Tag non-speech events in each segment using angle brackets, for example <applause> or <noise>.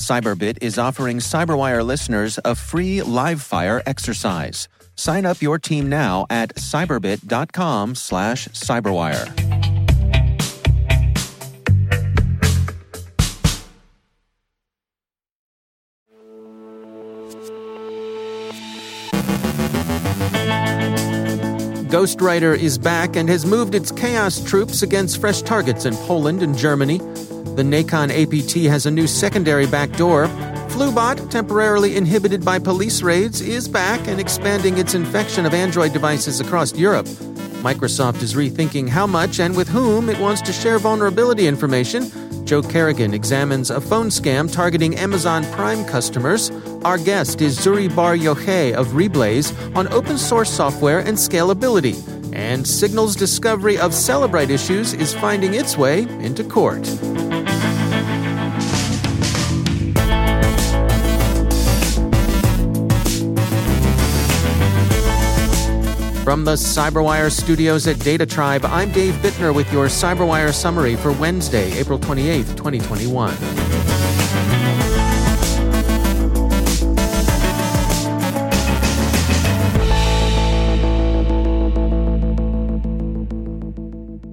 Cyberbit is offering Cyberwire listeners a free live fire exercise. Sign up your team now at cyberbit.com slash cyberwire. Ghostwriter is back and has moved its chaos troops against fresh targets in Poland and Germany. The Naikon APT has a new secondary backdoor. Flubot, temporarily inhibited by police raids, is back and expanding its infection of Android devices across Europe. Microsoft is rethinking how much and with whom it wants to share vulnerability information Joe Carrigan examines a phone scam targeting Amazon Prime customers. Our guest is Tzury Bar Yochay of Reblaze on open source software and scalability. And Signal's discovery of Cellebrite issues is finding its way into court. From the Cyberwire studios at Data Tribe, I'm Dave Bittner with your Cyberwire summary for Wednesday, April 28th, 2021.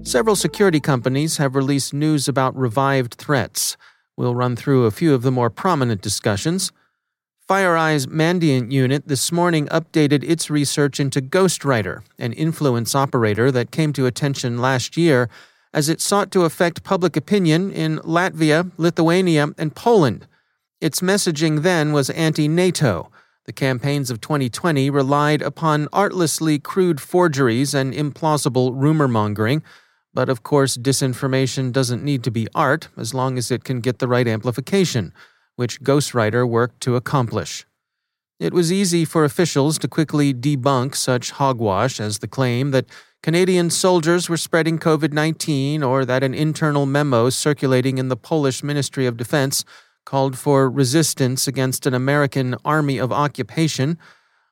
Several security companies have released news about revived threats. We'll run through a few of the more prominent discussions. FireEye's Mandiant unit this morning updated its research into Ghostwriter, an influence operator that came to attention last year as it sought to affect public opinion in Latvia, Lithuania, and Poland. Its messaging then was anti NATO. The campaigns of 2020 relied upon artlessly crude forgeries and implausible rumor mongering. But of course, disinformation doesn't need to be art as long as it can get the right amplification which Ghostwriter worked to accomplish. It was easy for officials to quickly debunk such hogwash as the claim that Canadian soldiers were spreading COVID 19 or that an internal memo circulating in the Polish Ministry of Defense called for resistance against an American army of occupation.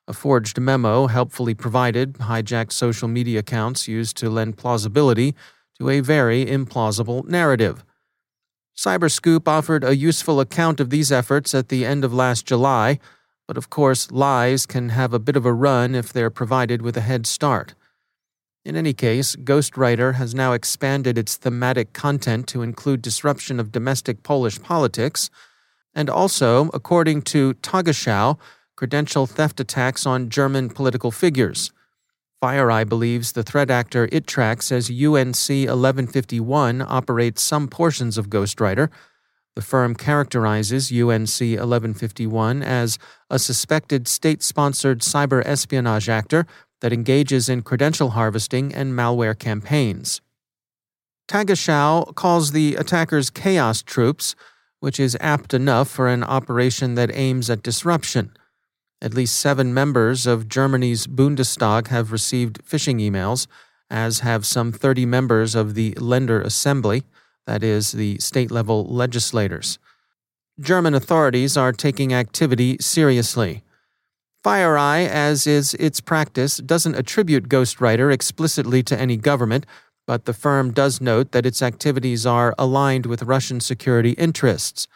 A forged memo, helpfully provided, hijacked social media accounts used to lend plausibility to a very implausible narrative. Cyberscoop offered a useful account of these efforts at the end of last July, but of course, lies can have a bit of a run if they're provided with a head start. In any case, Ghostwriter has now expanded its thematic content to include disruption of domestic Polish politics, and also, according to Tagesschau, credential theft attacks on German political figures. FireEye believes the threat actor it tracks as UNC 1151 operates some portions of Ghostwriter. The firm characterizes UNC 1151 as a suspected state sponsored cyber espionage actor that engages in credential harvesting and malware campaigns. Tagesschau calls the attackers chaos troops, which is apt enough for an operation that aims at disruption. At least seven members of Germany's Bundestag have received phishing emails, as have some 30 members of the Länder Assembly, that is, the state level legislators. German authorities are taking activity seriously. FireEye, as is its practice, doesn't attribute Ghostwriter explicitly to any government, but the firm does note that its activities are aligned with Russian security interests.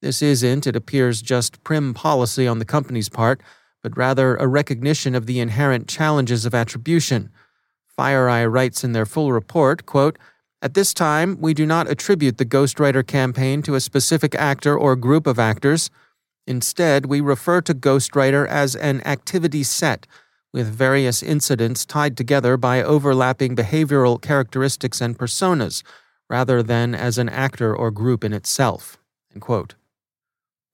This isn't, it appears, just prim policy on the company's part, but rather a recognition of the inherent challenges of attribution. FireEye writes in their full report, quote, At this time, we do not attribute the Ghostwriter campaign to a specific actor or group of actors. Instead, we refer to Ghostwriter as an activity set, with various incidents tied together by overlapping behavioral characteristics and personas, rather than as an actor or group in itself.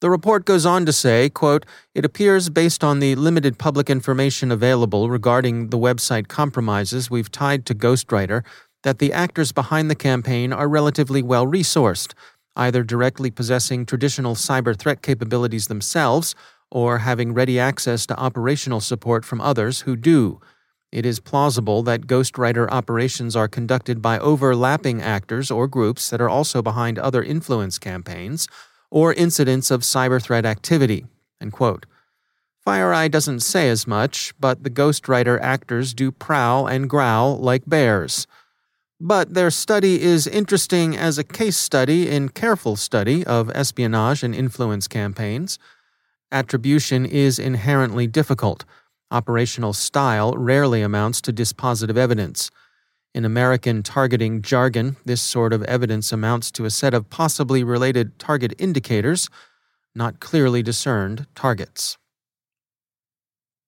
The report goes on to say, quote, It appears based on the limited public information available regarding the website compromises we've tied to Ghostwriter that the actors behind the campaign are relatively well resourced, either directly possessing traditional cyber threat capabilities themselves or having ready access to operational support from others who do. It is plausible that Ghostwriter operations are conducted by overlapping actors or groups that are also behind other influence campaigns or incidents of cyber threat activity. FireEye doesn't say as much, but the Ghostwriter actors do prowl and growl like bears. But their study is interesting as a case study in careful study of espionage and influence campaigns. Attribution is inherently difficult. Operational style rarely amounts to dispositive evidence. In American targeting jargon, this sort of evidence amounts to a set of possibly related target indicators, not clearly discerned targets.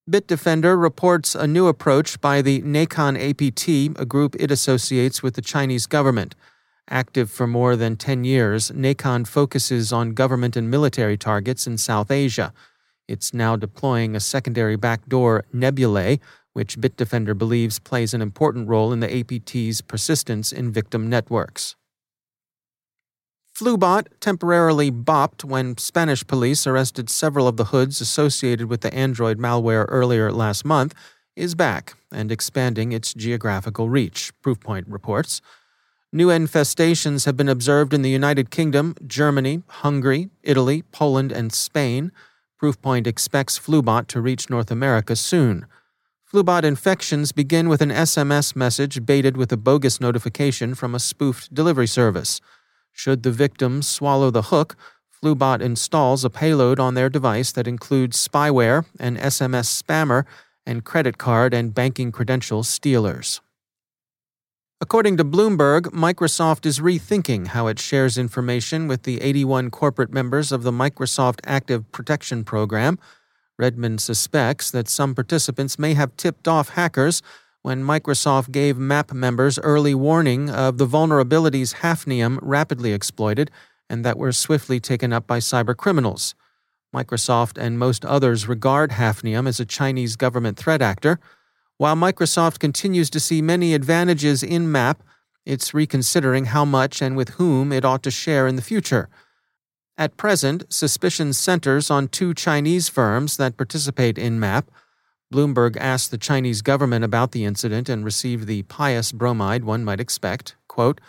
Bitdefender reports a new approach by the Naikon APT, a group it associates with the Chinese government. Active for more than 10 years, Naikon focuses on government and military targets in South Asia. It's now deploying a secondary backdoor nebulae, which Bitdefender believes plays an important role in the APT's persistence in victim networks. Flubot temporarily bopped when Spanish police arrested several of the hoods associated with the Android malware earlier last month, is back and expanding its geographical reach, Proofpoint reports. New infestations have been observed in the United Kingdom, Germany, Hungary, Italy, Poland, and Spain. Proofpoint expects Flubot to reach North America soon. Flubot infections begin with an SMS message baited with a bogus notification from a spoofed delivery service. Should the victim swallow the hook, Flubot installs a payload on their device that includes spyware, an SMS spammer, and credit card and banking credential stealers. According to Bloomberg, Microsoft is rethinking how it shares information with the 81 corporate members of the Microsoft Active Protection Program. Redmond suspects that some participants may have tipped off hackers when Microsoft gave MAP members early warning of the vulnerabilities Hafnium rapidly exploited and that were swiftly taken up by cybercriminals. Microsoft and most others regard Hafnium as a Chinese government threat actor. While Microsoft continues to see many advantages in MAP, it's reconsidering how much and with whom it ought to share in the future. At present, suspicion centers on two Chinese firms that participate in MAP. Bloomberg asked the Chinese government about the incident and received the pious bromide one might expect. Quote,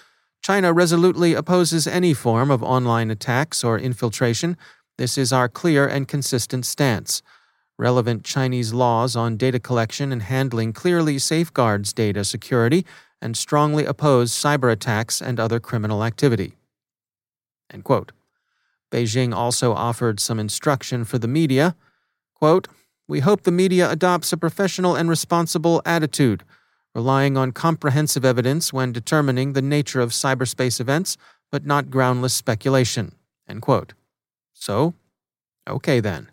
China resolutely opposes any form of online attacks or infiltration. This is our clear and consistent stance. Relevant Chinese laws on data collection and handling clearly safeguards data security and strongly oppose cyber attacks and other criminal activity. Beijing also offered some instruction for the media. Quote, we hope the media adopts a professional and responsible attitude, relying on comprehensive evidence when determining the nature of cyberspace events, but not groundless speculation. So, okay then.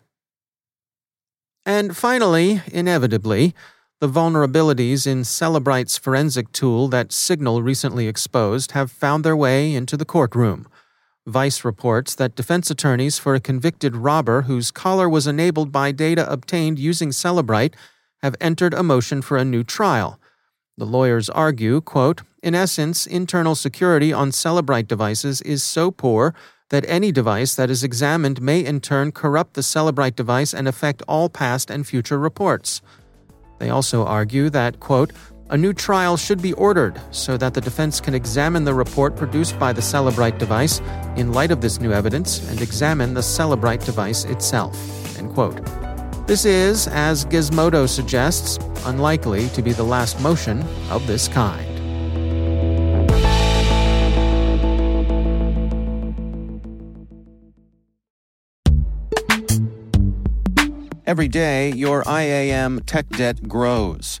And finally, inevitably, the vulnerabilities in Cellebrite's forensic tool that Signal recently exposed have found their way into the courtroom. Vice reports that defense attorneys for a convicted robber whose collar was enabled by data obtained using Cellebrite have entered a motion for a new trial. The lawyers argue, quote, in essence, internal security on Cellebrite devices is so poor that any device that is examined may in turn corrupt the Cellebrite device and affect all past and future reports. They also argue that, quote, a new trial should be ordered so that the defense can examine the report produced by the Cellebrite device in light of this new evidence and examine the Cellebrite device itself. End quote. This is, as Gizmodo suggests, unlikely to be the last motion of this kind. Every day, your IAM tech debt grows.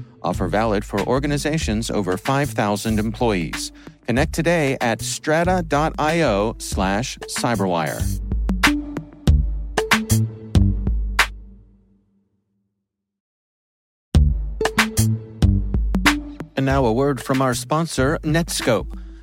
Offer valid for organizations over 5,000 employees. Connect today at strata.io slash cyberwire. And now a word from our sponsor, Netskope.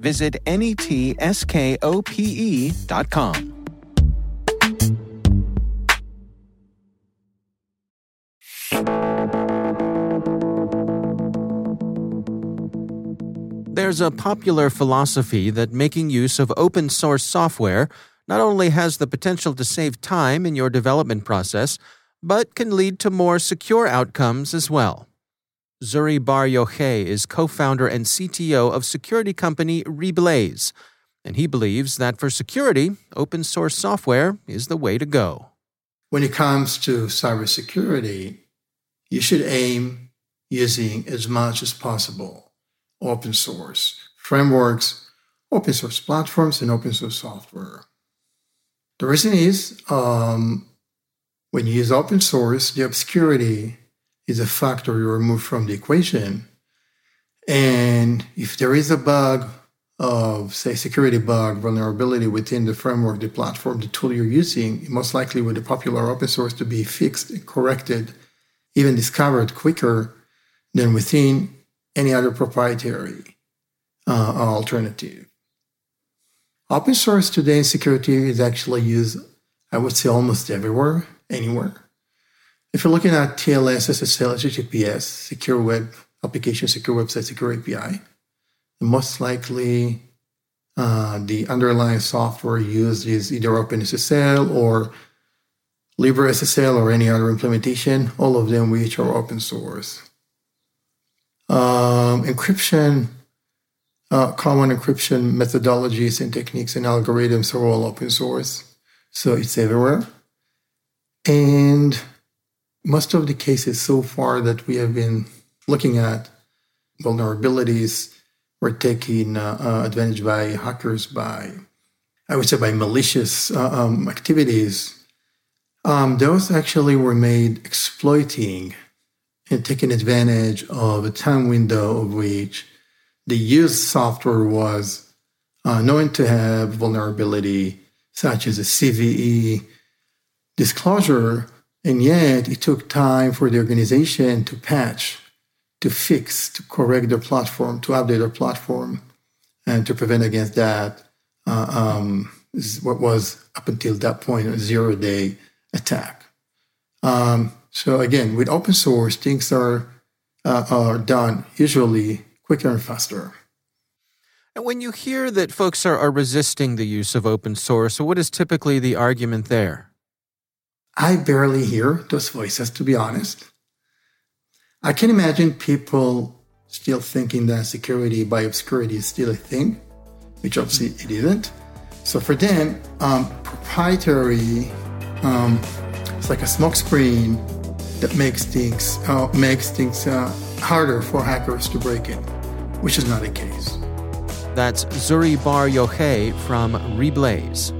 visit netskope.com. There's a popular philosophy that making use of open source software not only has the potential to save time in your development process, but can lead to more secure outcomes as well. Tzury Bar Yochay is co founder and CTO of security company Reblaze, and he believes that for security, open source software is the way to go. When it comes to cybersecurity, you should aim using as much as possible open source frameworks, open source platforms, and open source software. The reason is um, when you use open source, the obscurity is a factor you remove from the equation. And if there is a bug of, say, security bug, vulnerability within the framework, the platform, the tool you're using, most likely with the popular open source to be fixed, corrected, even discovered quicker than within any other proprietary uh, alternative. Open source today in security is actually used, I would say, almost everywhere, anywhere. If you're looking at TLS, SSL, HTTPS, secure web application, secure website, secure API, most likely uh, the underlying software used is either OpenSSL or LibreSSL or any other implementation, all of them which are open source. Um, encryption, uh, common encryption methodologies and techniques and algorithms are all open source, so it's everywhere. And most of the cases so far that we have been looking at vulnerabilities were taken uh, uh, advantage by hackers by i would say by malicious uh, um, activities. Um, those actually were made exploiting and taking advantage of a time window of which the used software was uh, known to have vulnerability, such as a CVE disclosure, and yet it took time for the organization to patch, to fix, to correct their platform, to update their platform, and to prevent against that. Uh, um, what was up until that point a zero day attack. Um, so again, with open source, things are uh, are done usually quicker and faster. And when you hear that folks are, are resisting the use of open source, what is typically the argument there? I barely hear those voices, to be honest. I can imagine people still thinking that security by obscurity is still a thing, which obviously it isn't. So for them, um, proprietary, um, it's like a smokescreen that makes things uh, makes things uh, harder for hackers to break in, which is not the case. That's Tzury Bar Yochay from Reblaze.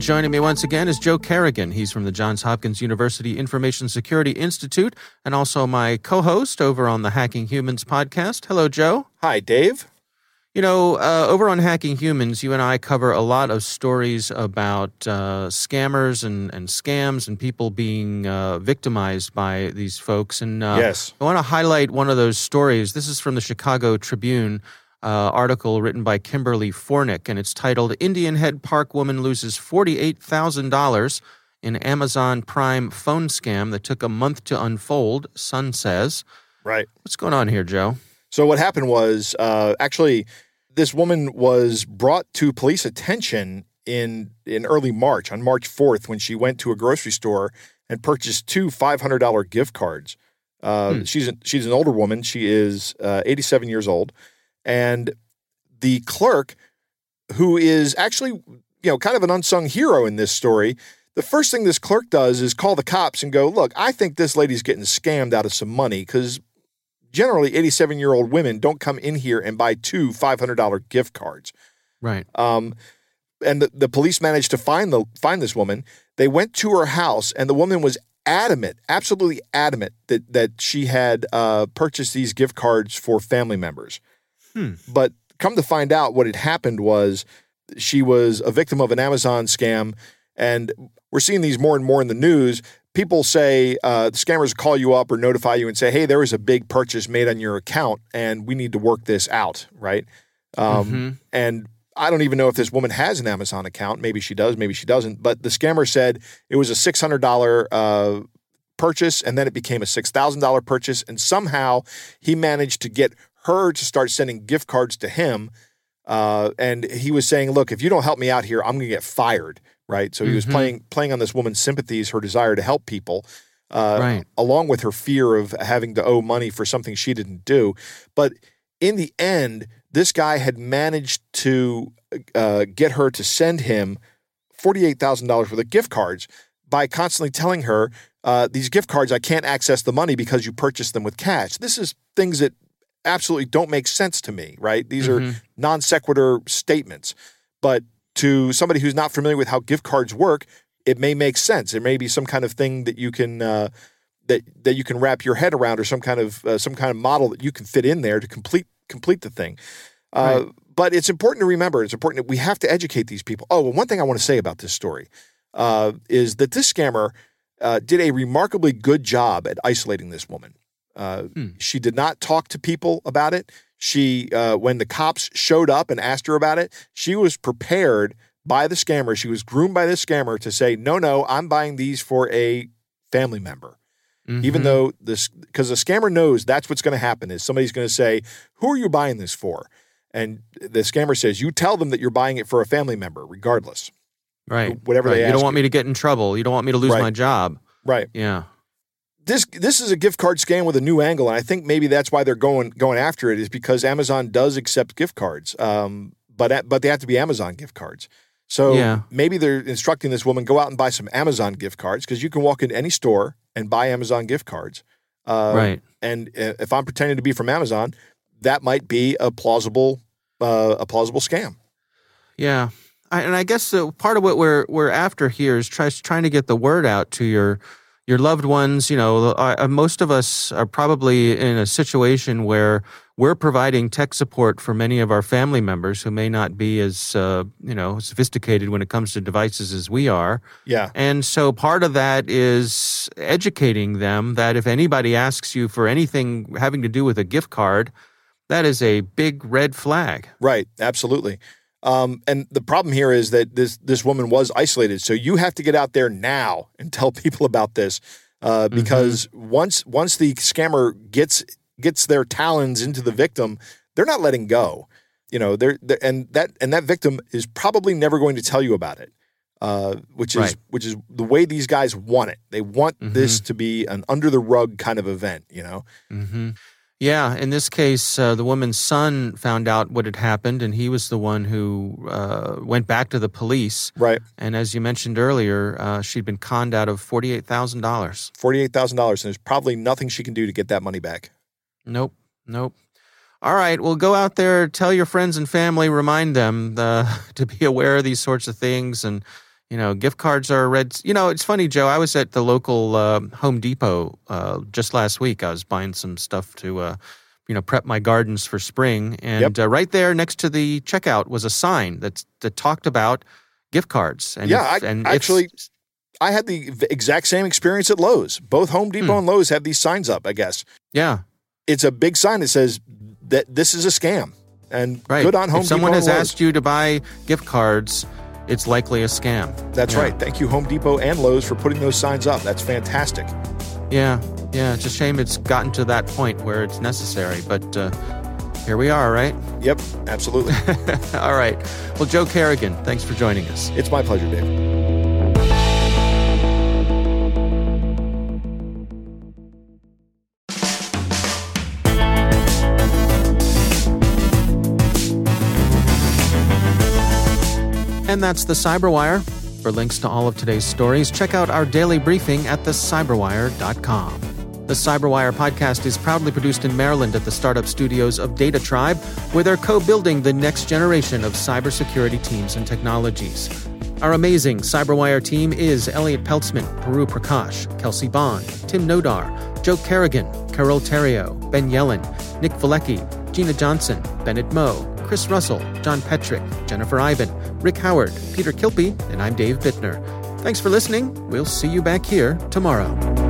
And joining me once again is Joe Carrigan. He's from the Johns Hopkins University Information Security Institute and also my co host over on the Hacking Humans podcast. Hello, Joe. Hi, Dave. You know, uh, over on Hacking Humans, you and I cover a lot of stories about uh, scammers and, and scams and people being uh, victimized by these folks. And uh, yes. I want to highlight one of those stories. This is from the Chicago Tribune. Uh, article written by Kimberly Fornek, and it's titled Indian Head Park Woman Loses $48,000 in Amazon Prime Phone Scam That Took a Month to Unfold, Son says. Right. What's going on here, Joe? So, what happened was uh, actually, this woman was brought to police attention in, in early March, on March 4th, when she went to a grocery store and purchased two $500 gift cards. Uh, hmm. She's, a, she's an older woman. She is uh, 87 years old. And the clerk, who is actually, you know, kind of an unsung hero in this story, the first thing this clerk does is call the cops and go, Look, I think this lady's getting scammed out of some money because generally 87 year old women don't come in here and buy two $500 gift cards. Right. Um, and the, the police managed to find the find this woman. They went to her house, and the woman was adamant, absolutely adamant that that she had uh, purchased these gift cards for family members. Hmm. But come to find out, what had happened was she was a victim of an Amazon scam. And we're seeing these more and more in the news. People say uh, scammers call you up or notify you and say, hey, there was a big purchase made on your account and we need to work this out, right? Um, mm-hmm. And I don't even know if this woman has an Amazon account. Maybe she does, maybe she doesn't. But the scammer said it was a $600 uh, purchase and then it became a $6,000 purchase. And somehow he managed to get her to start sending gift cards to him. Uh, and he was saying, "Look, if you don't help me out here, I'm going to get fired." Right. So he mm-hmm. was playing playing on this woman's sympathies, her desire to help people, uh, right. along with her fear of having to owe money for something she didn't do. But in the end, this guy had managed to uh, get her to send him forty eight thousand dollars worth of gift cards by constantly telling her uh, these gift cards I can't access the money because you purchased them with cash. This is things that absolutely don't make sense to me, right? These mm-hmm. are non sequitur statements. But to somebody who's not familiar with how gift cards work, it may make sense. It may be some kind of thing that you can uh, that that you can wrap your head around, or some kind of uh, some kind of model that you can fit in there to complete complete the thing. Uh, right. But it's important to remember. It's important that we have to educate these people. Oh, well, one thing I want to say about this story uh, is that this scammer uh, did a remarkably good job at isolating this woman. Uh, hmm. She did not talk to people about it. She, uh, when the cops showed up and asked her about it, she was prepared by the scammer. She was groomed by this scammer to say, "No, no, I'm buying these for a family member." Mm-hmm. Even though this, because the scammer knows that's what's going to happen is somebody's going to say, "Who are you buying this for?" And the scammer says, "You tell them that you're buying it for a family member, regardless." Right. Whatever right. they. You don't want me to get in trouble. You don't want me to lose right. my job. Right. Yeah this this is a gift card scam with a new angle, and I think maybe that's why they're going going after it is because Amazon does accept gift cards, um, but but they have to be Amazon gift cards. So yeah. maybe they're instructing this woman go out and buy some Amazon gift cards because you can walk into any store and buy Amazon gift cards. Uh, right. And uh, if I'm pretending to be from Amazon, that might be a plausible uh, a plausible scam. Yeah. I, and I guess uh, part of what we're we're after here is try, trying to get the word out to your your loved ones, you know, uh, most of us are probably in a situation where we're providing tech support for many of our family members who may not be as, uh, you know, sophisticated when it comes to devices as we are. Yeah. And so part of that is educating them that if anybody asks you for anything having to do with a gift card, That is a big red flag. Right, absolutely. Um, and the problem here is that this this woman was isolated, so you have to get out there now and <laughs> tell people about this uh, Mm-hmm. because once once the scammer gets gets their talons into the victim, they're not letting go. You know, they're, they're and that and that victim is probably never going to tell you about it. Uh, which is Right. which is the way these guys want it. They want Mm-hmm. this to be an under the rug kind of event. You know, hmm Yeah, in this case, uh, the woman's son found out what had happened, and he was the one who uh, went back to the police. right? And as you mentioned earlier, uh, she'd been conned out of forty-eight thousand dollars. Forty eight thousand dollars, and there's probably nothing she can do to get that money back. Nope, nope. All right, well, go out there, tell your friends and family, remind them uh, <laughs> to be aware of these sorts of things. And, you know, gift cards are red. You know, it's funny, Joe. I was at the local uh, Home Depot uh, just last week. I was buying some stuff to, uh, you know, prep my gardens for spring. And Yep. uh, right there next to the checkout was a sign that, that talked about gift cards. And Yeah, if- I- and actually- I had the exact same experience at Lowe's. Both Home Depot Hmm. and Lowe's have these signs up. I guess yeah, it's a big sign that says that this is a scam, and right. good on Home if someone Depot has asked you to buy gift cards, it's likely a scam. That's Yeah. right. Thank you, Home Depot and Lowe's, for putting those signs up. That's fantastic. Yeah, yeah. It's a shame it's gotten to that point where it's necessary, but uh, here we are, right? Yep, absolutely. <laughs> All right. Well, Joe Carrigan, thanks for joining us. it's my pleasure, Dave. And that's the Cyberwire. For links to all of today's stories, check out our daily briefing at thecyberwire.com. The Cyberwire podcast is proudly produced in Maryland at the startup studios of Data Tribe, where they're co building the next generation of cybersecurity teams and technologies. Our amazing Cyberwire team is Elliot Peltzman, Puru Prakash, Kelsea Bond, Tim Nodar, Joe Carrigan, Carole Theriault, Ben Yelin, Nick Veliky, Gina Johnson, Bennett Moe, Chris Russell, John Petrik, Jennifer Eiben, Rick Howard, Peter Kilpe, and I'm Dave Bittner. Thanks for listening. We'll see you back here tomorrow.